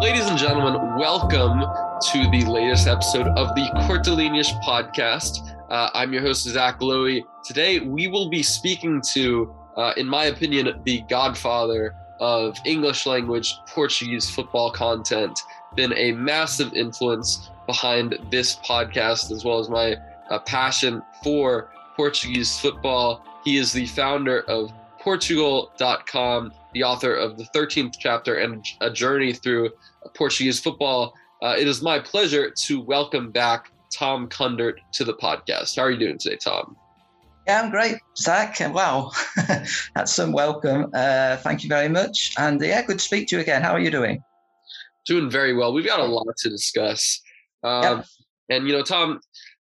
Ladies and gentlemen, welcome to the latest episode of the Cortelinius podcast. Uh, I'm your host, Zach Lowy. Today, we will be speaking to, uh, in my opinion, the godfather of English language Portuguese football content. Been a massive influence behind this podcast, as well as my uh, passion for Portuguese football. He is the founder of Portugal.com, the author of the 13th chapter and a journey through Portuguese football. Uh, it is my pleasure to welcome back Tom Kundert to the podcast. How are you doing today, Tom? Yeah, I'm great, Zach. Wow, that's some welcome. Uh, thank you very much. And yeah, good to speak to you again. How are you doing? Doing very well. We've got a lot to discuss. Um, yep. And you know, Tom,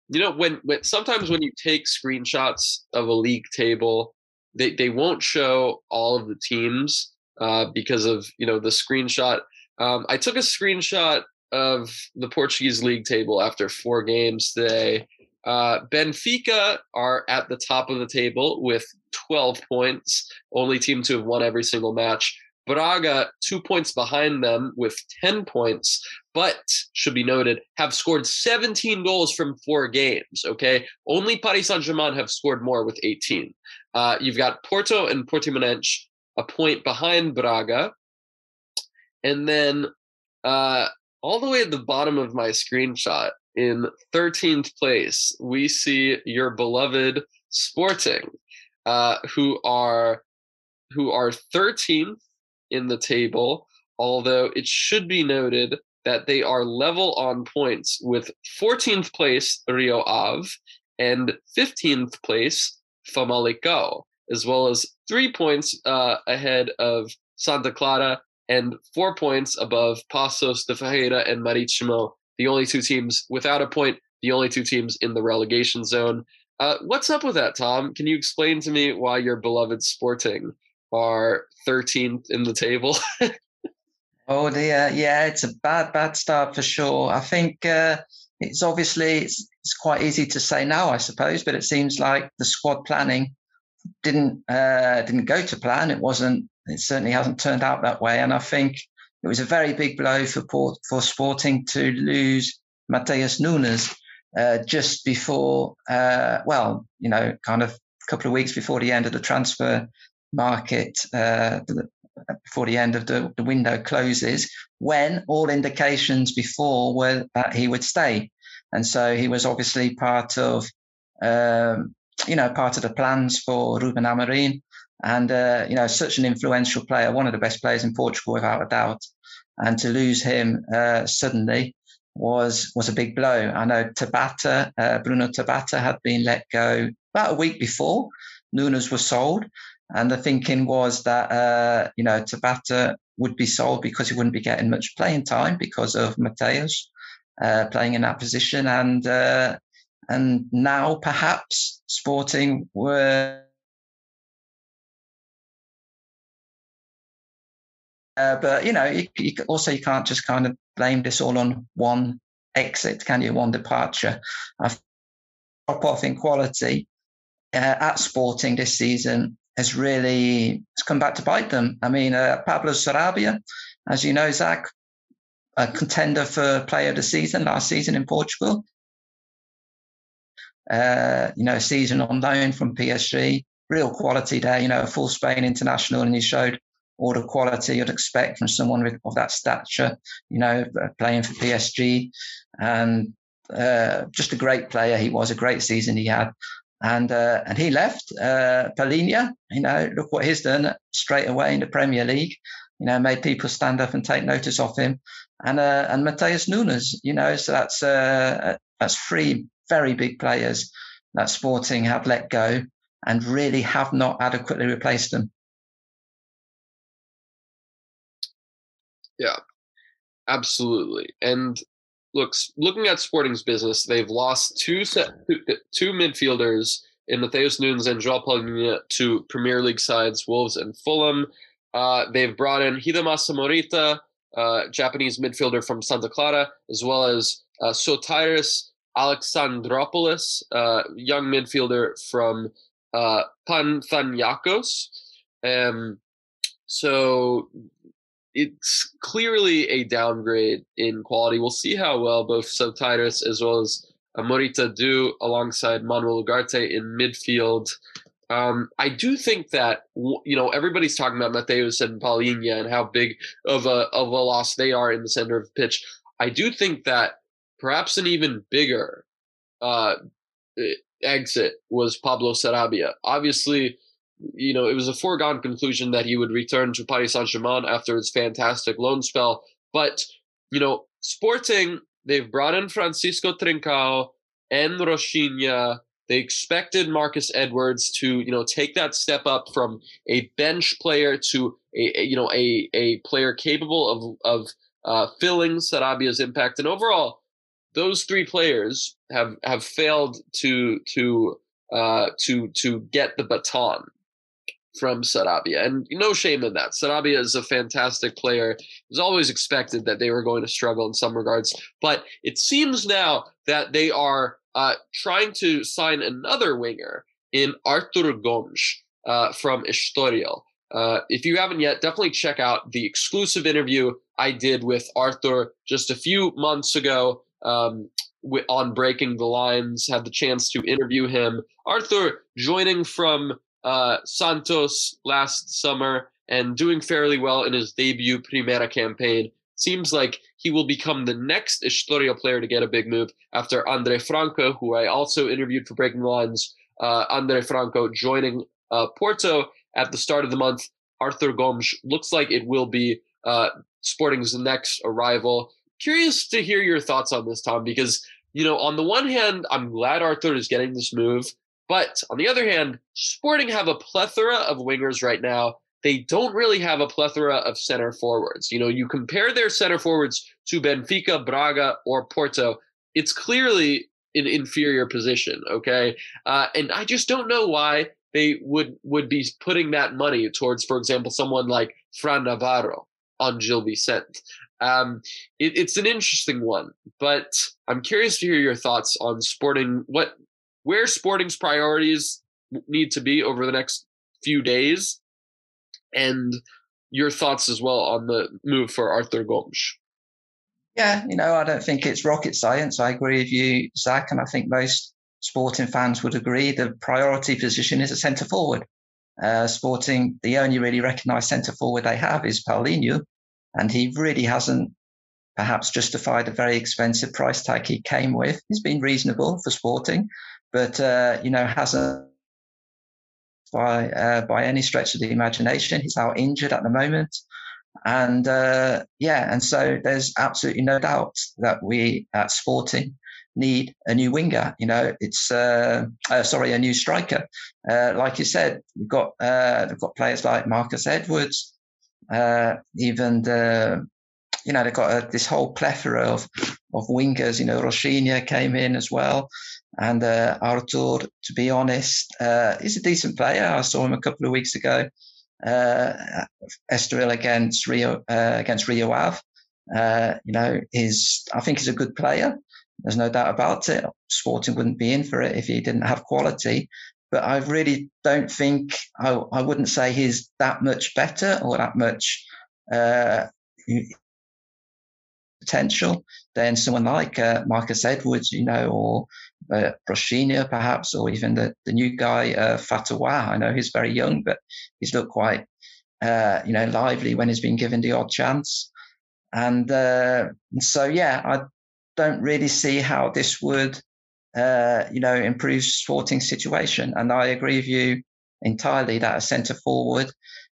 you know when, when sometimes when you take screenshots of a league table, they they won't show all of the teams uh, because of you know the screenshot um, I took a screenshot of the Portuguese league table after four games today. Uh, Benfica are at the top of the table with 12 points, only team to have won every single match. Braga, two points behind them with 10 points, but should be noted, have scored 17 goals from four games. Okay. Only Paris Saint Germain have scored more with 18. Uh, you've got Porto and Portimonense a point behind Braga. And then uh, all the way at the bottom of my screenshot, in 13th place, we see your beloved Sporting, uh, who are who are 13th in the table. Although it should be noted that they are level on points with 14th place Rio Ave and 15th place Famalicão, as well as three points uh, ahead of Santa Clara and four points above Paços de Ferreira and Maritimo, the only two teams without a point, the only two teams in the relegation zone. Uh, what's up with that, Tom? Can you explain to me why your beloved Sporting are 13th in the table? oh dear, yeah, it's a bad, bad start for sure. I think uh, it's obviously it's, it's quite easy to say now, I suppose, but it seems like the squad planning didn't uh, didn't go to plan. It wasn't it certainly hasn't turned out that way. And I think it was a very big blow for Port, for Sporting to lose Mateus Nunes uh, just before, uh, well, you know, kind of a couple of weeks before the end of the transfer market, uh, before the end of the, the, window closes, when all indications before were that he would stay. And so he was obviously part of, um, you know, part of the plans for Ruben Amorim and uh, you know such an influential player, one of the best players in Portugal without a doubt, and to lose him uh, suddenly was was a big blow. I know Tabata, uh, Bruno Tabata, had been let go about a week before Nunes was sold, and the thinking was that uh, you know Tabata would be sold because he wouldn't be getting much playing time because of Mateus uh, playing in that position, and uh, and now perhaps Sporting were Uh, but you know, you, you, also you can't just kind of blame this all on one exit, can you? One departure. A drop off in quality uh, at Sporting this season has really has come back to bite them. I mean, uh, Pablo Sarabia, as you know, Zach, a contender for Player of the Season last season in Portugal. Uh, you know, season on loan from PSG, real quality there. You know, a full Spain international, and he showed all the quality you'd expect from someone with, of that stature, you know, playing for PSG. And uh, just a great player. He was a great season he had. And uh, and he left uh, Palhinha. You know, look what he's done straight away in the Premier League. You know, made people stand up and take notice of him. And uh, and Mateus Nunes. You know, so that's uh, that's three very big players that Sporting have let go and really have not adequately replaced them. Yeah, absolutely. And looks looking at Sporting's business, they've lost two set, two, midfielders in Mateus Nunes and João Palhinha to Premier League sides Wolves and Fulham. Uh, they've brought in Hidemasa Morita, uh, Japanese midfielder from Santa Clara, as well as uh, Sotirios Alexandropoulos, uh, young midfielder from uh, Panathinaikos. Um, so it's clearly a downgrade in quality. We'll see how well both Sotiris as well as Morita do alongside Manuel Ugarte in midfield. Um, I do think that you know everybody's talking about Mateus and Palhinha and how big of a of a loss they are in the center of the pitch. I do think that perhaps an even bigger uh, exit was Pablo Sarabia. Obviously, you know, it was a foregone conclusion that he would return to Paris Saint Germain after his fantastic loan spell. But, you know, Sporting, they've brought in Francisco Trincao and Rochinha. They expected Marcus Edwards to, you know, take that step up from a bench player to a, a you know, a, a player capable of, of uh, filling Sarabia's impact. And overall, those three players have have failed to to uh, to to get the baton from Sarabia. And no shame in that. Sarabia is a fantastic player. It was always expected that they were going to struggle in some regards. But it seems now that they are uh, trying to sign another winger in Artur Gomes uh, from Estoril. Uh, if you haven't yet, definitely check out the exclusive interview I did with Arthur just a few months ago um, on Breaking the Lines. Had the chance to interview him. Arthur joining from uh, Santos last summer and doing fairly well in his debut Primeira campaign. Seems like he will become the next Estoril player to get a big move after Andre Franco, who I also interviewed for Breaking Lines. Uh, Andre Franco joining uh, Porto at the start of the month. Arthur Gomes looks like it will be uh, Sporting's next arrival. Curious to hear your thoughts on this, Tom, because you know, on the one hand, I'm glad Arthur is getting this move. But on the other hand, Sporting have a plethora of wingers right now. They don't really have a plethora of center forwards. You know, you compare their center forwards to Benfica, Braga, or Porto, it's clearly an inferior position. Okay, uh, and I just don't know why they would would be putting that money towards, for example, someone like Fran Navarro on Gil Vicente. Um, it, it's an interesting one, but I'm curious to hear your thoughts on Sporting. What where Sporting's priorities need to be over the next few days, and your thoughts as well on the move for Arthur Gomes. Yeah, you know, I don't think it's rocket science. I agree with you, Zach, and I think most sporting fans would agree the priority position is a centre forward. Uh, sporting, the only really recognised centre forward they have is Paulinho, and he really hasn't perhaps justified a very expensive price tag he came with. He's been reasonable for Sporting, but uh, you know hasn't by uh, by any stretch of the imagination. He's out injured at the moment, and uh, yeah, and so there's absolutely no doubt that we at Sporting need a new winger. You know, it's uh, uh, sorry, a new striker. Uh, like you said, we've got uh, we've got players like Marcus Edwards, even the you know they've got this whole plethora of of wingers. You know, Rochinha came in as well. And uh, Artur, to be honest, uh, he's a decent player. I saw him a couple of weeks ago. Uh, Estoril against Rio uh, against Rio Ave. Uh, you know, he's I think he's a good player. There's no doubt about it. Sporting wouldn't be in for it if he didn't have quality. But I really don't think I, I wouldn't say he's that much better or that much uh, potential than someone like uh, Marcus Edwards, you know, or uh, perhaps, or even the, the new guy, uh, Fatawu. I know he's very young, but he's looked quite, uh, you know, lively when he's been given the odd chance. And, uh, so, yeah, I don't really see how this would, uh, you know, improve sporting situation. And I agree with you entirely that a centre forward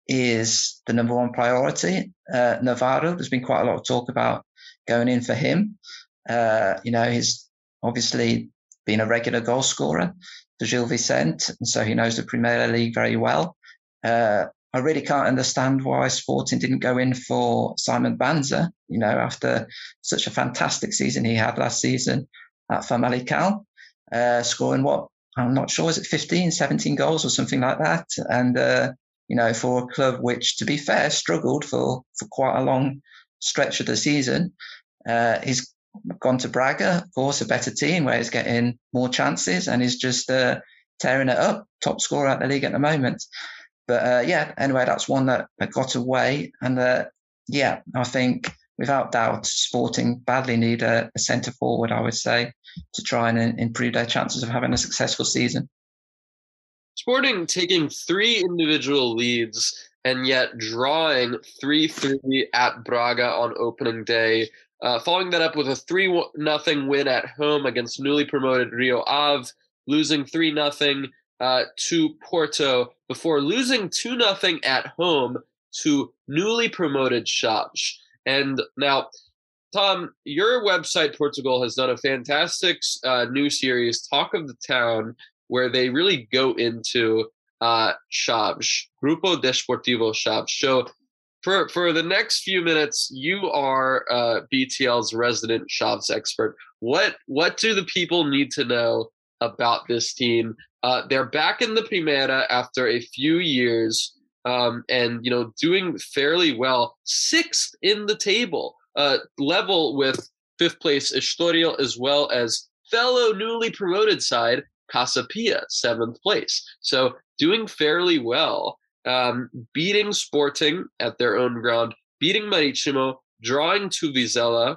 is the number one priority. Uh, Navarro, there's been quite a lot of talk about going in for him. Uh, you know, he's obviously been a regular goal scorer for Gil Vicente, and so he knows the Premier League very well. Uh, I really can't understand why Sporting didn't go in for Simon Banza, you know, after such a fantastic season he had last season at Famalicão, uh, scoring what, I'm not sure, is it 15, 17 goals or something like that? And, uh, you know, for a club which, to be fair, struggled for, for quite a long stretch of the season. Uh, he's gone to Braga, of course, a better team where he's getting more chances and he's just uh, tearing it up, top scorer at the league at the moment. But uh, yeah, anyway, that's one that, that got away. And uh, yeah, I think without doubt, Sporting badly need a, a centre forward, I would say, to try and improve their chances of having a successful season. Sporting taking three individual leads and yet drawing 3 3 at Braga on opening day. Uh, following that up with a 3 0 win at home against newly promoted Rio Ave, losing 3 0 uh, to Porto before losing 2 0 at home to newly promoted Chaves. And now, Tom, your website, PortuGOAL, has done a fantastic uh, new series, Talk of the Town, where they really go into uh, Chaves, Grupo Desportivo Chaves. So for, for the next few minutes, you are uh, BTL's resident Chaves expert. What, what do the people need to know about this team? Uh, they're back in the Primeira after a few years um, and you know doing fairly well, sixth in the table, uh, level with fifth place Estoril as well as fellow newly promoted side Casa Pia, seventh place. So doing fairly well, um, beating Sporting at their own ground, beating Maritimo, drawing to Vizela,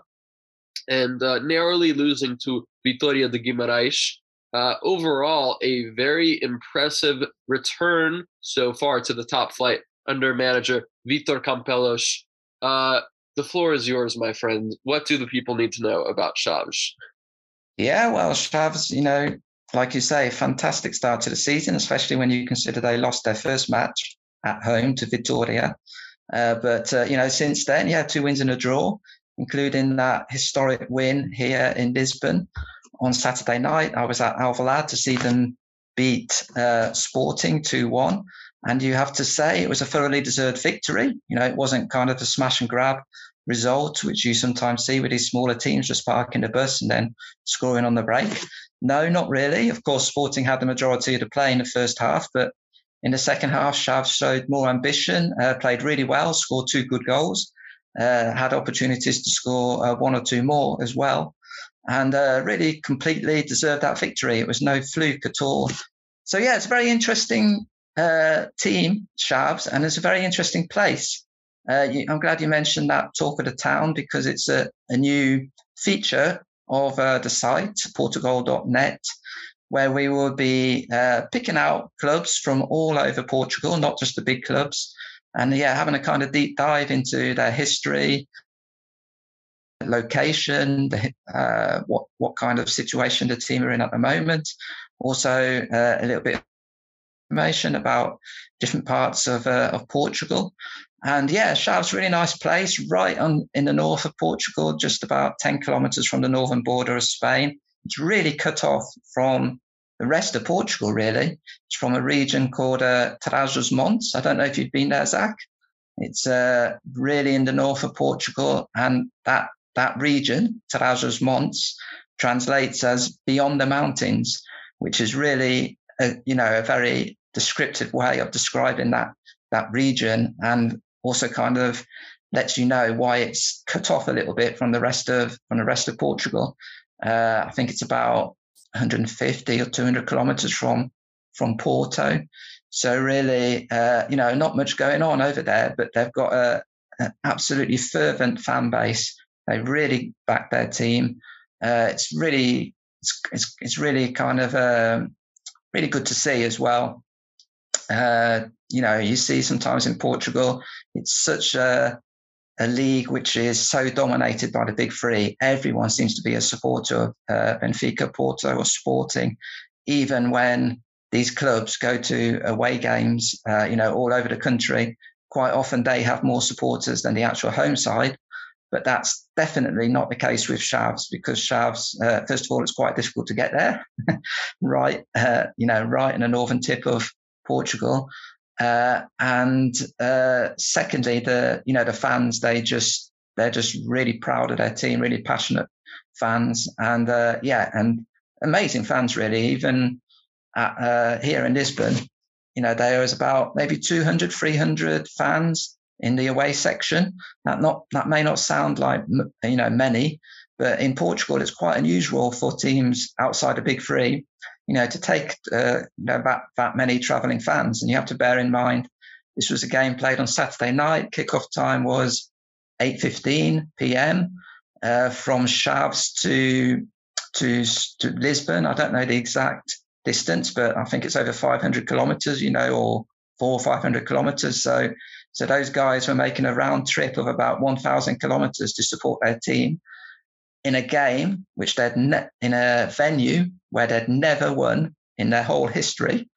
and uh, narrowly losing to Vitoria de Guimarães uh, overall, a very impressive return so far to the top flight under manager Vitor Campelos. Uh, the floor is yours, my friend. What do the people need to know about Chaves? Yeah, well, Chaves, you know, like you say, fantastic start to the season, especially when you consider they lost their first match at home to Vitoria. Uh, but, uh, you know, since then, yeah, two wins and a draw, including that historic win here in Lisbon on Saturday night. I was at Alvalade to see them beat uh, Sporting 2 1. And you have to say it was a thoroughly deserved victory. You know, it wasn't kind of a smash and grab result, which you sometimes see with these smaller teams just parking the bus and then scoring on the break. No, not really. Of course, Sporting had the majority of the play in the first half, but in the second half, Chaves showed more ambition, uh, played really well, scored two good goals, uh, had opportunities to score uh, one or two more as well and uh, really completely deserved that victory. It was no fluke at all. So yeah, it's a very interesting uh, team, Chaves, and it's a very interesting place. Uh, I'm glad you mentioned that talk of the town because it's a, a new feature of uh, the site, PortuGOAL.net, where we will be uh, picking out clubs from all over Portugal, not just the big clubs, and yeah, having a kind of deep dive into their history, location, the, uh, what what kind of situation the team are in at the moment. Also, uh, a little bit information about different parts of uh, of Portugal. And yeah, Chaves really nice place, right on in the north of Portugal, just about ten kilometers from the northern border of Spain. It's really cut off from the rest of Portugal. Really, it's from a region called uh, Trás-os-Montes. I don't know if you've been there, Zach. It's uh, really in the north of Portugal, and that that region, Trás-os-Montes, translates as beyond the mountains, which is really, a, you know, a very descriptive way of describing that that region, and also kind of lets you know why it's cut off a little bit from the rest of from the rest of Portugal. Uh, I think it's about 150 or 200 kilometers from from Porto. So really, uh, you know, not much going on over there, but they've got a, an absolutely fervent fan base they really back their team. Uh, it's really it's, it's, it's really kind of um, really good to see as well. Uh, you know, you see sometimes in Portugal, it's such a a league which is so dominated by the big three. Everyone seems to be a supporter of uh, Benfica, Porto, or Sporting, even when these clubs go to away games, uh, you know, all over the country. Quite often they have more supporters than the actual home side. But that's definitely not the case with Chaves because Chaves, uh, first of all, it's quite difficult to get there, right? Uh, you know, right in the northern tip of Portugal. Uh, and uh, secondly, the you know the fans they just they're just really proud of their team, really passionate fans, and uh, yeah, and amazing fans really. Even at, uh, here in Lisbon, you know, there is about maybe 200, 300 fans in the away section. That not that may not sound like you know many, but in Portugal it's quite unusual for teams outside the big three, you know, to take uh, you know that that many travelling fans. And you have to bear in mind this was a game played on Saturday night. Kickoff time was 8:15 p.m. Uh, from Chaves to, to to Lisbon. I don't know the exact distance, but I think it's over 500 kilometers, you know, or four or 500 kilometers. So so those guys were making a round trip of about 1,000 kilometers to support their team in a game which they'd ne- in a venue where they'd never won in their whole history.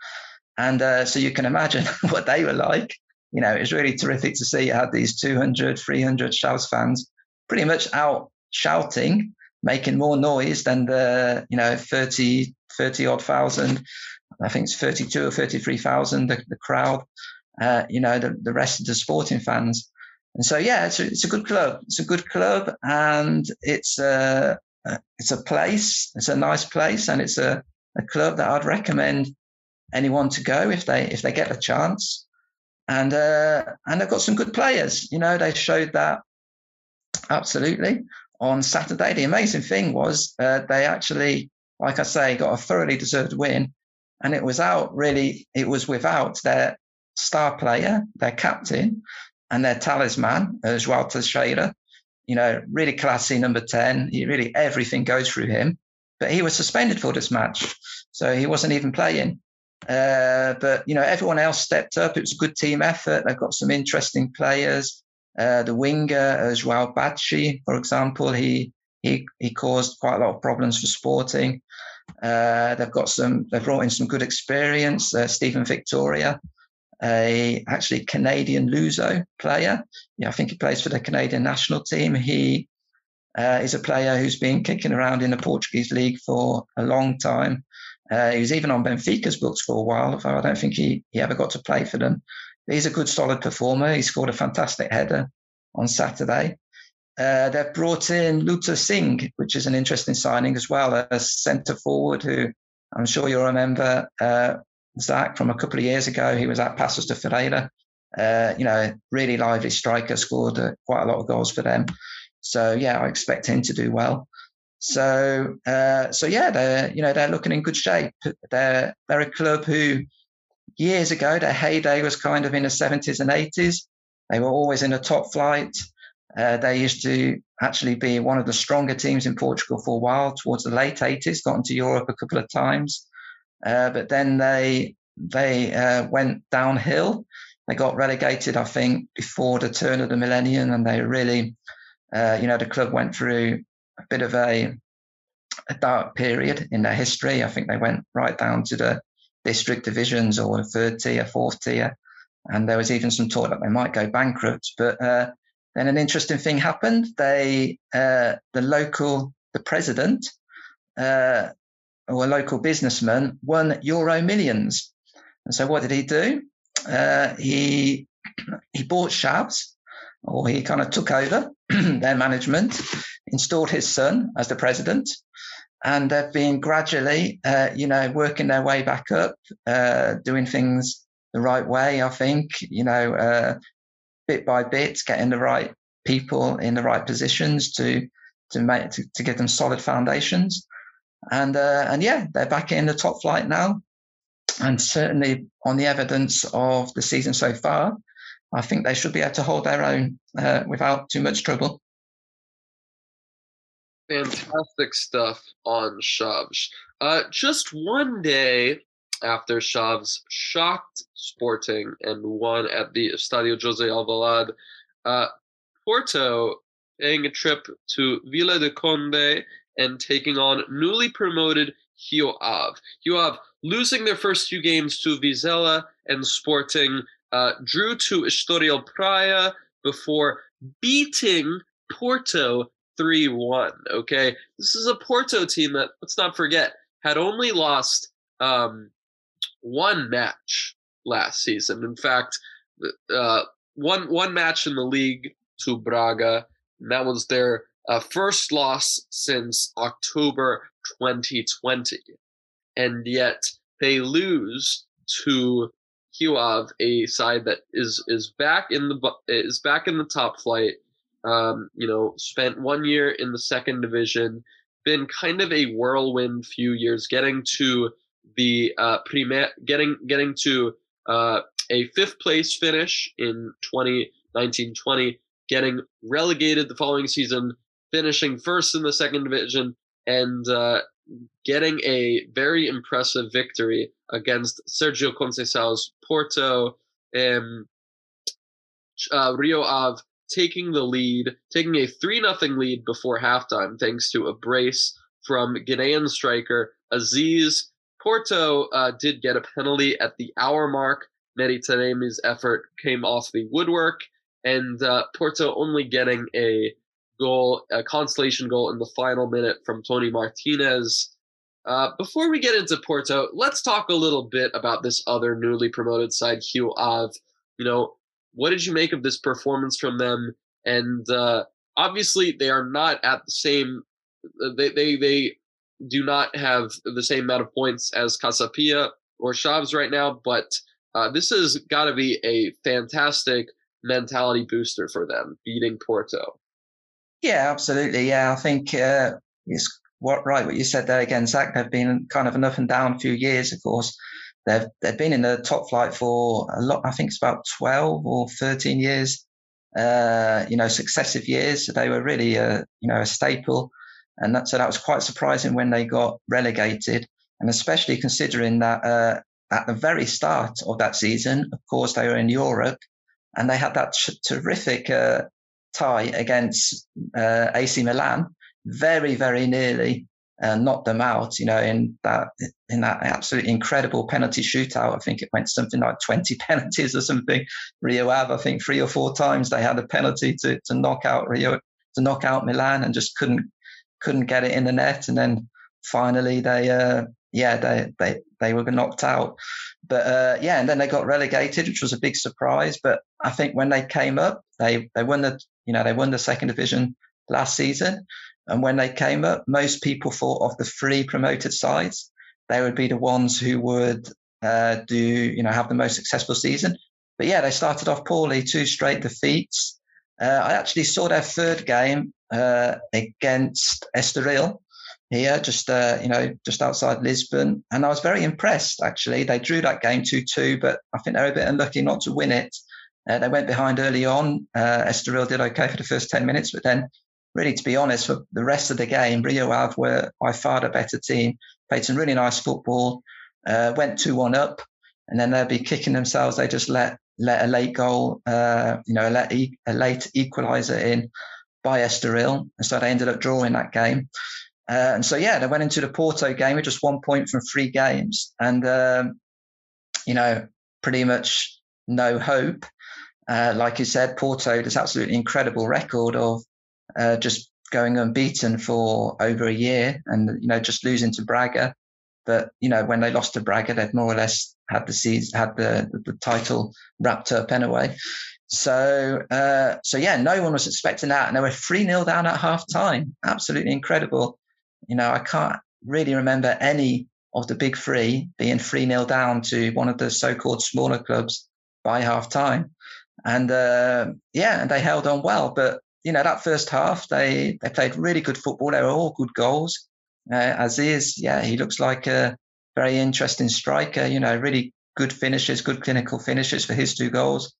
And uh, so you can imagine what they were like. You know, it was really terrific to see you had these 200, 300 Chaves fans pretty much out shouting, making more noise than the, you know, 30, 30 odd thousand. I think it's 32 or 33,000, the, the crowd uh, you know, the, the rest of the sporting fans. And so, yeah, it's a, it's a good club. It's a good club, and it's a it's a place. It's a nice place, and it's a, a club that I'd recommend anyone to go if they if they get a chance. And uh, and they've got some good players. You know, they showed that absolutely on Saturday. The amazing thing was uh, they actually, like I say, got a thoroughly deserved win, and it was out really. It was without their star player, their captain, and their talisman, as well Teixeira. You know, really classy number 10. He really, everything goes through him. But he was suspended for this match. So he wasn't even playing. Uh, but, you know, everyone else stepped up. It was a good team effort. They've got some interesting players. Uh, the winger, as well, Batxi, for example, he, he, he caused quite a lot of problems for Sporting. Uh, they've got some, they've brought in some good experience. Uh, Steven Vitória, a actually Canadian Luso player. Yeah, I think he plays for the Canadian national team. He uh, is a player who's been kicking around in the Portuguese league for a long time. Uh, he was even on Benfica's books for a while, although I don't think he, he ever got to play for them. But he's a good, solid performer. He scored a fantastic header on Saturday. Uh, they've brought in Luther Singh, which is an interesting signing as well, a centre forward who I'm sure you'll remember uh, Zach from a couple of years ago. He was at Paços de Ferreira. Uh, you know, really lively striker, scored uh, quite a lot of goals for them. So yeah, I expect him to do well. So uh, so yeah, they're you know they're looking in good shape. They're they're a club who years ago their heyday was kind of in the 70s and 80s. They were always in the top flight. Uh, they used to actually be one of the stronger teams in Portugal for a while. Towards the late 80s, got into Europe a couple of times. Uh, but then they they uh, went downhill. They got relegated, I think, before the turn of the millennium, and they really, uh, you know, the club went through a bit of a, a dark period in their history. I think they went right down to the district divisions or third tier, fourth tier, and there was even some talk that they might go bankrupt. But uh, then an interesting thing happened. They, uh, the local, the president, uh, or a local businessman won euro millions. And so what did he do? Uh, he he bought Chaves, or he kind of took over their management, installed his son as the president, and they've been gradually, uh, you know, working their way back up, uh, doing things the right way. I think, you know, uh, bit by bit, getting the right people in the right positions to to make to, to give them solid foundations and uh, and yeah, they're back in the top flight now, and certainly on the evidence of the season so far, I think they should be able to hold their own uh, without too much trouble. Fantastic stuff on Chaves. Uh, just one day after Chaves shocked Sporting and won at the Estadio Jose Alvalade, uh, Porto paying a trip to Vila do Conde and taking on newly promoted. Rio Ave losing their first two games to Vizela and Sporting uh, drew to Estoril Praia before beating Porto 3 1. Okay, this is a Porto team that, let's not forget, had only lost um, one match last season. In fact, uh, one one match in the league to Braga, and that was their uh, first loss since October 2020. And yet they lose to Rio a side that is is back in the is back in the top flight. Um, you know, spent one year in the second division, been kind of a whirlwind few years, getting to the uh, getting getting to uh, a fifth place finish in 2019-20 getting relegated the following season, finishing first in the second division, and uh, getting a very impressive victory against Sergio Conceição's Porto. Um, uh, Rio Ave taking the lead, taking a 3 0 lead before halftime, thanks to a brace from Ghanaian striker Aziz. Porto uh, did get a penalty at the hour mark. Mehdi effort came off the woodwork, and uh, Porto only getting a goal, a consolation goal in the final minute from Tony Martinez. Uh, before we get into Porto, let's talk a little bit about this other newly promoted side, Rio Ave. You know, what did you make of this performance from them? And uh, obviously, they are not at the same. They they they do not have the same amount of points as Casa Pia or Chaves right now, but uh, this has got to be a fantastic mentality booster for them, beating Porto. Yeah, absolutely. Yeah, I think uh, it's what right what you said there again, Zach. They've been kind of an up and down few years, of course. They've they've been in the top flight for a lot. I think it's about twelve or thirteen years. Uh, you know, successive years. So they were really a you know a staple, and that so that was quite surprising when they got relegated, and especially considering that uh, at the very start of that season, of course, they were in Europe, and they had that terrific uh, tie against uh, AC Milan, very very nearly and knocked them out. You know, in that in that absolutely incredible penalty shootout. I think it went something like 20 penalties or something. Rio Ave, I think three or four times they had a penalty to to knock out Rio to knock out Milan and just couldn't couldn't get it in the net. And then finally they uh, yeah they they they were knocked out. But uh, yeah, and then they got relegated, which was a big surprise. But I think when they came up, they they won the you know they won the second division last season, and when they came up, most people thought of the three promoted sides. They would be the ones who would uh, do, you know, have the most successful season. But yeah, they started off poorly, two straight defeats. Uh, I actually saw their third game uh, against Estoril here, just uh, you know, just outside Lisbon, and I was very impressed. Actually, they drew that game two-two, but I think they were a bit unlucky not to win it. Uh, they went behind early on. Uh, Estoril did okay for the first ten minutes, but then really, to be honest, for the rest of the game, Rio Ave were by far the better team. Played some really nice football. Uh, went two one up, and then they'd be kicking themselves. They just let let a late goal, uh, you know, a, let, a late equaliser in by Estoril, and so they ended up drawing that game. Uh, and so yeah, they went into the Porto game with just one point from three games, and um, you know, pretty much no hope. Uh, like you said, Porto, this absolutely incredible record of uh, just going unbeaten for over a year and you know just losing to Braga. But you know when they lost to Braga, they'd more or less had the season, had the, the, the title wrapped up anyway. So uh, so yeah, no one was expecting that, and they were three 0 down at half time. Absolutely incredible. You know I can't really remember any of the big three being 3 0 down to one of the so called smaller clubs by half time. And uh, yeah, and they held on well. But you know, that first half, they, they played really good football. They were all good goals. Uh, Aziz, yeah, he looks like a very interesting striker, you know, really good finishes, good clinical finishes for his two goals.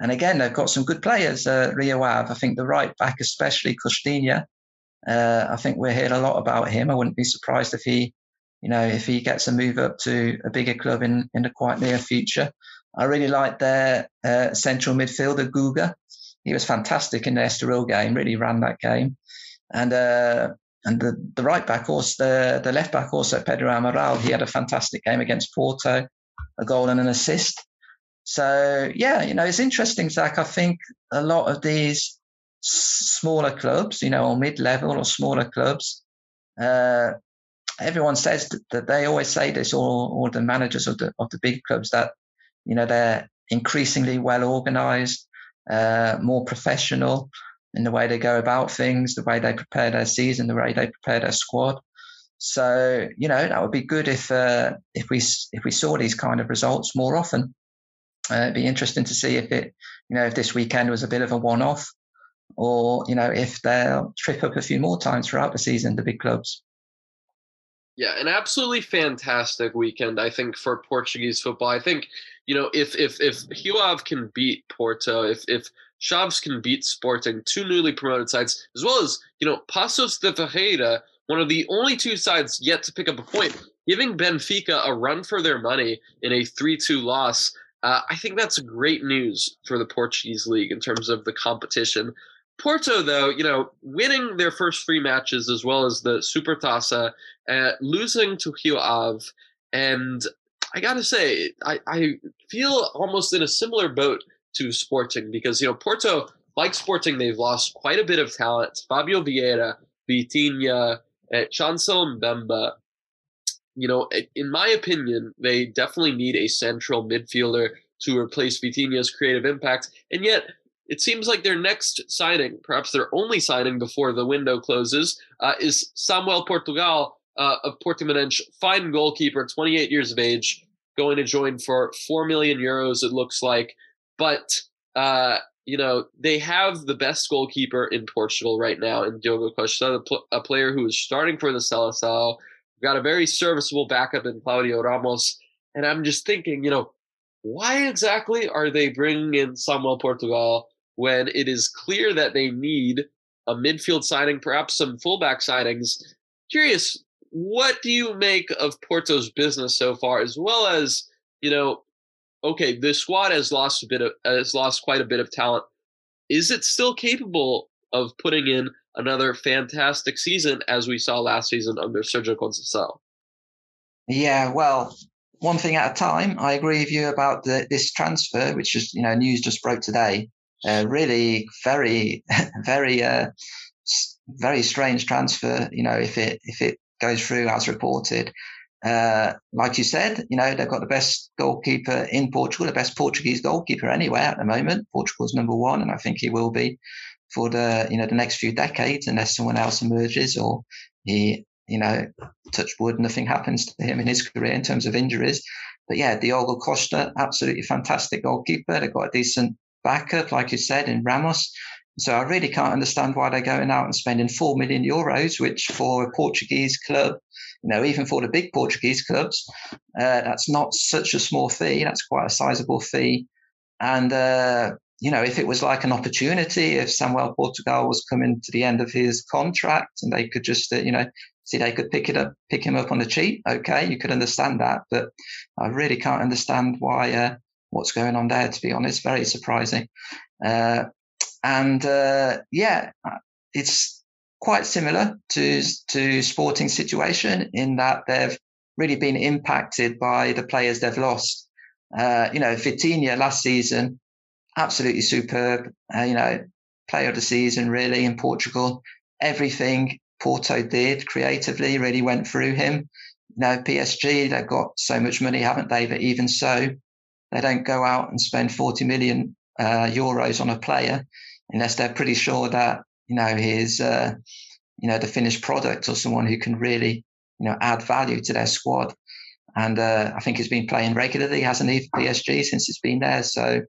And again, they've got some good players, uh, Rio Ave. I think the right back, especially Costinha, uh, I think we're hearing a lot about him. I wouldn't be surprised if he, you know, if he gets a move up to a bigger club in, in the quite near future. I really like their uh, central midfielder, Guga he was fantastic in the Estoril game. Really ran that game, and uh, and the, the right back also the the left back also Pedro Amaral. He had a fantastic game against Porto, a goal and an assist. So yeah, you know it's interesting, Zach. I think a lot of these smaller clubs, you know, or mid-level or smaller clubs, uh, everyone says that they always say this, or or the managers of the of the big clubs that you know they're increasingly well organized uh, more professional in the way they go about things, the way they prepare their season, the way they prepare their squad. So you know that would be good if uh, if we if we saw these kind of results more often. Uh, it'd be interesting to see if it you know if this weekend was a bit of a one-off, or you know if they'll trip up a few more times throughout the season. The big clubs. Yeah, an absolutely fantastic weekend, I think, for Portuguese football. I think, you know, if if if Ave can beat Porto, if if Chaves can beat Sporting, two newly promoted sides, as well as, you know, Paços de Ferreira, one of the only two sides yet to pick up a point, giving Benfica a run for their money in a 3 2 loss. Uh, I think that's great news for the Portuguese league in terms of the competition. Porto, though, you know, winning their first three matches as well as the Supertaça, uh, losing to Ave, and I gotta say, I, I feel almost in a similar boat to Sporting because you know Porto, like Sporting, they've lost quite a bit of talent. Fabio Vieira, Vitinha, uh, Chancel Mbemba. You know, in my opinion, they definitely need a central midfielder to replace Vitinha's creative impact, and yet it seems like their next signing, perhaps their only signing before the window closes, uh, is Samuel Portugal uh, of Portimonense, fine goalkeeper, 28 years of age, going to join for 4 million euros, it looks like. But, uh, you know, they have the best goalkeeper in Portugal right now in Diogo Costa, a player who is starting for the Seleção. Got a very serviceable backup in Claudio Ramos. And I'm just thinking, you know, why exactly are they bringing in Samuel Portugal when it is clear that they need a midfield signing, perhaps some fullback signings. Curious, what do you make of Porto's business so far, as well as you know? Okay, the squad has lost a bit of has lost quite a bit of talent. Is it still capable of putting in another fantastic season as we saw last season under Sergio Conceição? Yeah, well, one thing at a time. I agree with you about the, this transfer, which is you know news just broke today uh, really very, very, uh, very strange transfer. You know, if it if it goes through as reported, uh, like you said, you know they've got the best goalkeeper in Portugal, the best Portuguese goalkeeper anywhere at the moment. Portugal's number one, and I think he will be for the you know the next few decades, unless someone else emerges or he you know touch wood, nothing happens to him in his career in terms of injuries. But yeah, Diogo Costa, absolutely fantastic goalkeeper. They've got a decent backup, like you said, in Ramos. So I really can't understand why they're going out and spending four million euros, which for a Portuguese club, you know, even for the big Portuguese clubs, uh, that's not such a small fee. That's quite a sizable fee. And uh, you know, if it was like an opportunity, if Samuel Portugal was coming to the end of his contract and they could just, uh, you know, see they could pick it up, pick him up on the cheap, okay, you could understand that. But I really can't understand why uh, what's going on there, to be honest. Very surprising. Uh, and uh, yeah, it's quite similar to to Sporting situation in that they've really been impacted by the players they've lost. Uh, you know, Vitinha last season, absolutely superb. Uh, you know, player of the season really in Portugal. Everything Porto did creatively really went through him. You know, PSG, they've got so much money, haven't they? But even so, they don't go out and spend 40 million uh, euros on a player unless they're pretty sure that you know he's uh, you know the finished product or someone who can really you know add value to their squad. And uh, I think he's been playing regularly, hasn't he, for PSG since he's been there. So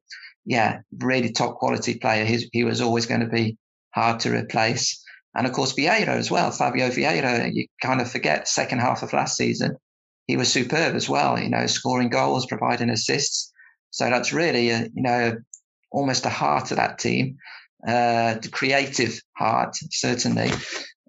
yeah, really top quality player. He's, he was always going to be hard to replace. And of course, Vieira as well, Fabio Vieira. You kind of forget second half of last season, he was superb as well. You know, scoring goals, providing assists. So that's really, a, you know, almost the heart of that team, uh, the creative heart, certainly,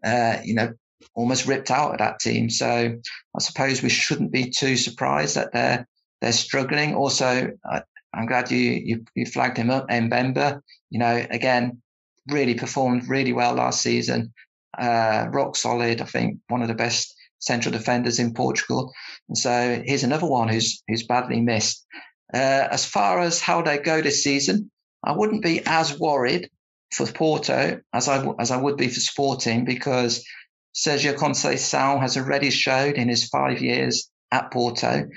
uh, you know, almost ripped out of that team. So I suppose we shouldn't be too surprised that they're they're struggling. Also, I, am glad you, you, you flagged him up, Mbemba. You know, again, really performed really well last season. Uh, rock solid. I think one of the best central defenders in Portugal. And so here's another one who's who's badly missed. Uh, as far as how they go this season, I wouldn't be as worried for Porto as I as I would be for Sporting because Sergio Conceição has already showed in his five years at Porto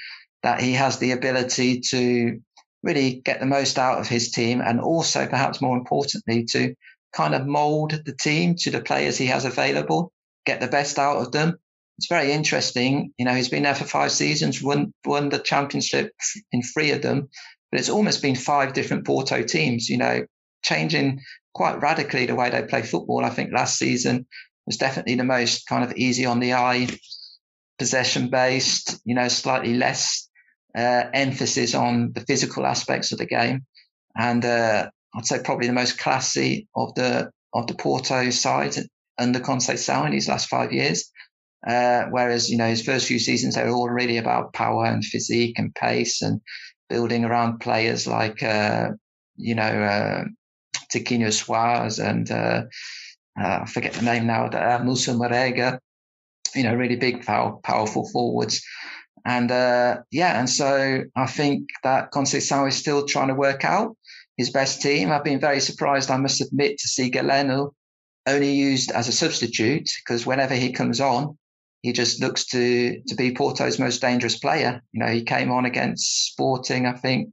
that he has the ability to really get the most out of his team and also perhaps more importantly to kind of mold the team to the players he has available, get the best out of them it's very interesting. You know, he's been there for five seasons, won won the championship in three of them, but it's almost been five different Porto teams. You know, changing quite radically the way they play football. I think last season was definitely the most kind of easy on the eye, possession based. You know, slightly less uh, emphasis on the physical aspects of the game, and uh, I'd say probably the most classy of the of the Porto side under Conceição in his last five years. Uh, whereas you know his first few seasons they were all really about power and physique and pace and building around players like uh, you know Tiquinho Soares and uh, uh, I forget the name now, uh, Moussa Marega, you know, really big, power, powerful forwards. And uh, yeah, and so I think that Conceição is still trying to work out his best team. I've been very surprised, I must admit, to see Galeno only used as a substitute because whenever he comes on, he just looks to to be Porto's most dangerous player. You know, he came on against Sporting, I think,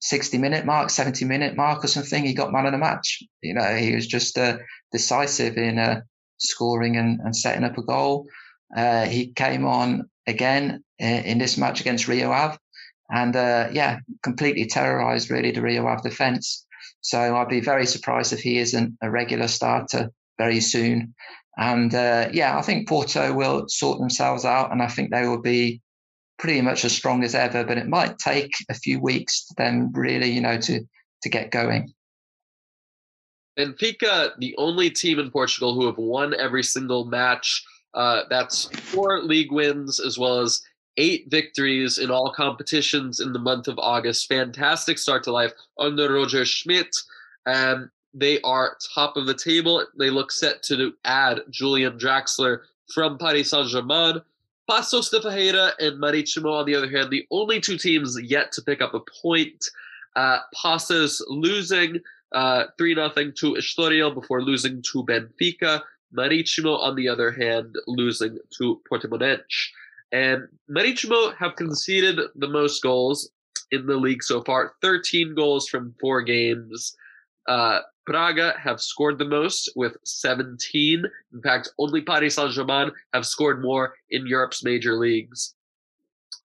60 minute mark, 70 minute mark or something. He got man of the match. You know, he was just uh, decisive in uh, scoring and, and setting up a goal. Uh, he came on again in, in this match against Rio Ave and uh, yeah, completely terrorized really the Rio Ave defence. So I'd be very surprised if he isn't a regular starter very soon. And uh, yeah, I think Porto will sort themselves out, and I think they will be pretty much as strong as ever. But it might take a few weeks to them really, you know, to to get going. Benfica, the only team in Portugal who have won every single match. Uh, that's four league wins as well as eight victories in all competitions in the month of August. Fantastic start to life under Roger Schmidt. Um, they are top of the table. They look set to add Julian Draxler from Paris Saint Germain. Paços de Ferreira and Marítimo, on the other hand, the only two teams yet to pick up a point. Uh, Paços losing uh, 3 0 to Estoril before losing to Benfica. Marítimo, on the other hand, losing to Portimonense. And Marítimo have conceded the most goals in the league so far 13 goals from four games. Uh, Braga have scored the most with 17. In fact, only Paris Saint Germain have scored more in Europe's major leagues.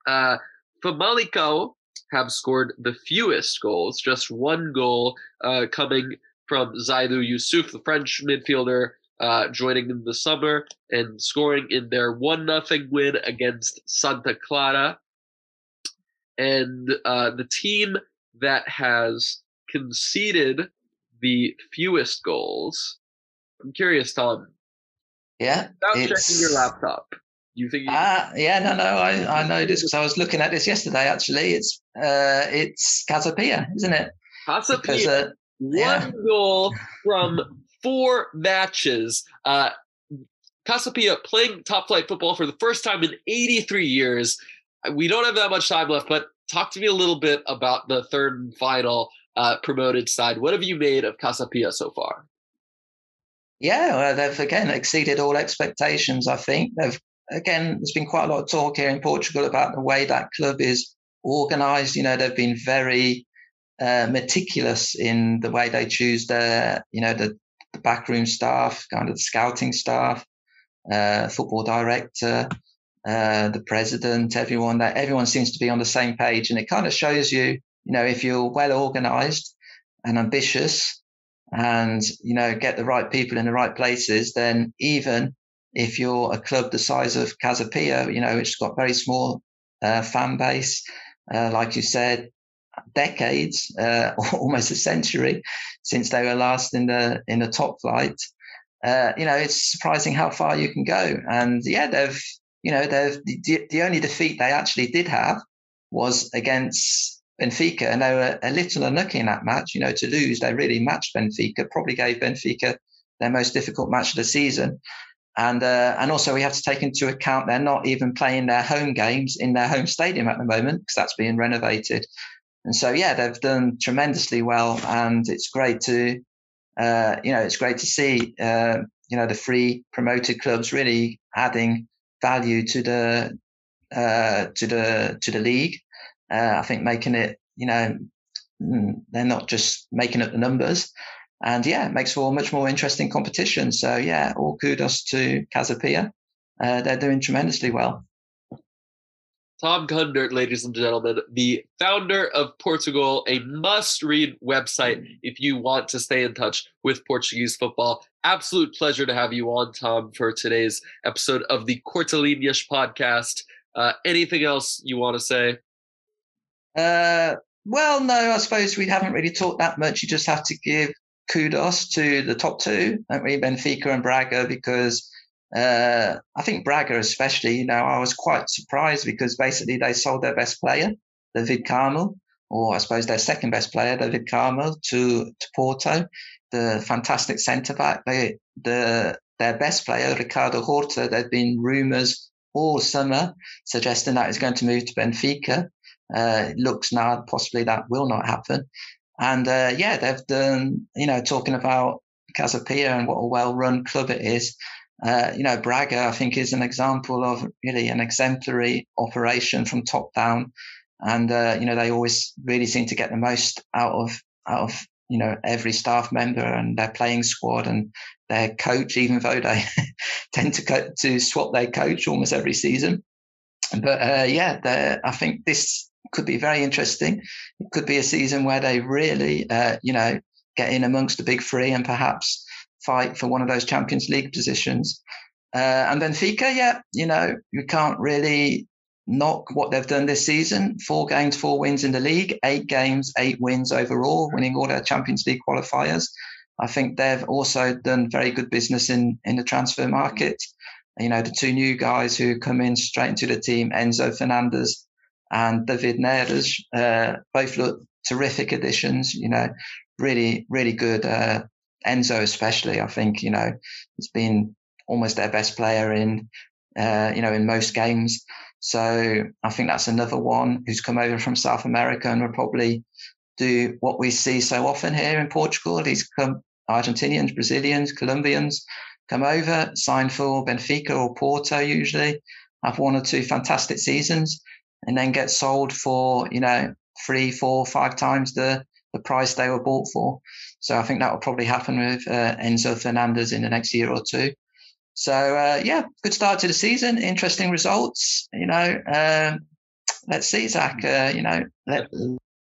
Uh, Famalicão have scored the fewest goals, just one goal uh, coming from Zaydou Youssouf, the French midfielder, uh, joining in the summer and scoring in their 1 0 win against Santa Clara. And uh, the team that has conceded the fewest goals. I'm curious, Tom. Yeah. Without checking your laptop, you think? You- uh, yeah, no, no, I, I know this because I was looking at this yesterday. Actually, it's uh, it's Casa Pia, isn't it? Casa Pia, uh, yeah. one goal from four matches. Uh, Casa Pia playing top flight football for the first time in 83 years. We don't have that much time left, but talk to me a little bit about the third and final uh, promoted side. What have you made of Casa Pia so far? Yeah, well, they've again exceeded all expectations. I think they've again. There's been quite a lot of talk here in Portugal about the way that club is organised. You know, they've been very uh, meticulous in the way they choose their, you know, the, the backroom staff, kind of the scouting staff, uh, football director, uh, the president, everyone. That everyone seems to be on the same page, and it kind of shows you you know, if you're well organized and ambitious and, you know, get the right people in the right places, then even if you're a club the size of Casa Pia, you know, it's got very small uh, fan base, uh, like you said, decades, uh, almost a century since they were last in the in the top flight. Uh, you know, it's surprising how far you can go. And yeah, they've, you know, they've the, the only defeat they actually did have was against Benfica, and they were a little unlucky in that match. You know, to lose, they really matched Benfica. Probably gave Benfica their most difficult match of the season, and uh, and also we have to take into account they're not even playing their home games in their home stadium at the moment because that's being renovated. And so, yeah, they've done tremendously well, and it's great to, uh, you know, it's great to see, uh, you know, the free promoted clubs really adding value to the uh, to the to the league uh, I think making it, you know, mm, they're not just making up the numbers. And yeah, it makes for a much more interesting competition. So yeah, all kudos to Casa Pia. Uh, they're doing tremendously well. Tom Gundert, ladies and gentlemen, the founder of PortuGOAL, a must read website if you want to stay in touch with Portuguese football. Absolute pleasure to have you on, Tom, for today's episode of the Cortelinias podcast. Uh, anything else you want to say? Uh, well, no, I suppose we haven't really talked that much. You just have to give kudos to the top two, don't we, Benfica and Braga, because uh, I think Braga, especially, you know, I was quite surprised because basically they sold their best player, David Carmo, or I suppose their second best player, David Carmo, to, to Porto, the fantastic centre back. They, the their best player, Ricardo Horta, there'd been rumours all summer suggesting that he's going to move to Benfica. Uh, it looks now possibly that will not happen. And uh, yeah, they've done, you know, talking about Casa Pia and what a well run club it is. Uh, you know, Braga, I think, is an example of really an exemplary operation from top down. And, uh, you know, they always really seem to get the most out of, out of, you know, every staff member and their playing squad and their coach, even though they tend to, co- to swap their coach almost every season. But uh, yeah, I think this could be very interesting. It could be a season where they really, uh, you know, get in amongst the big three and perhaps fight for one of those Champions League positions. Uh, and Benfica, yeah, you know, you can't really knock what they've done this season. Four games, four wins in the league, eight games, eight wins overall, winning all their Champions League qualifiers. I think they've also done very good business in, in the transfer market. You know, the two new guys who come in straight into the team, Enzo Fernandez and David Neres, uh, both look terrific additions. You know, really, really good. Uh, Enzo, especially, I think you know, has been almost their best player in uh, you know in most games. So I think that's another one who's come over from South America and will probably do what we see so often here in Portugal. These come Argentinians, Brazilians, Colombians come over, sign for Benfica or Porto usually, have one or two fantastic seasons, and then get sold for you know three, four, five times the the price they were bought for. So I think that will probably happen with uh, Enzo Fernandez in the next year or two. So uh, yeah, good start to the season. Interesting results. You know, um, let's see, Zach. Uh, you know, let,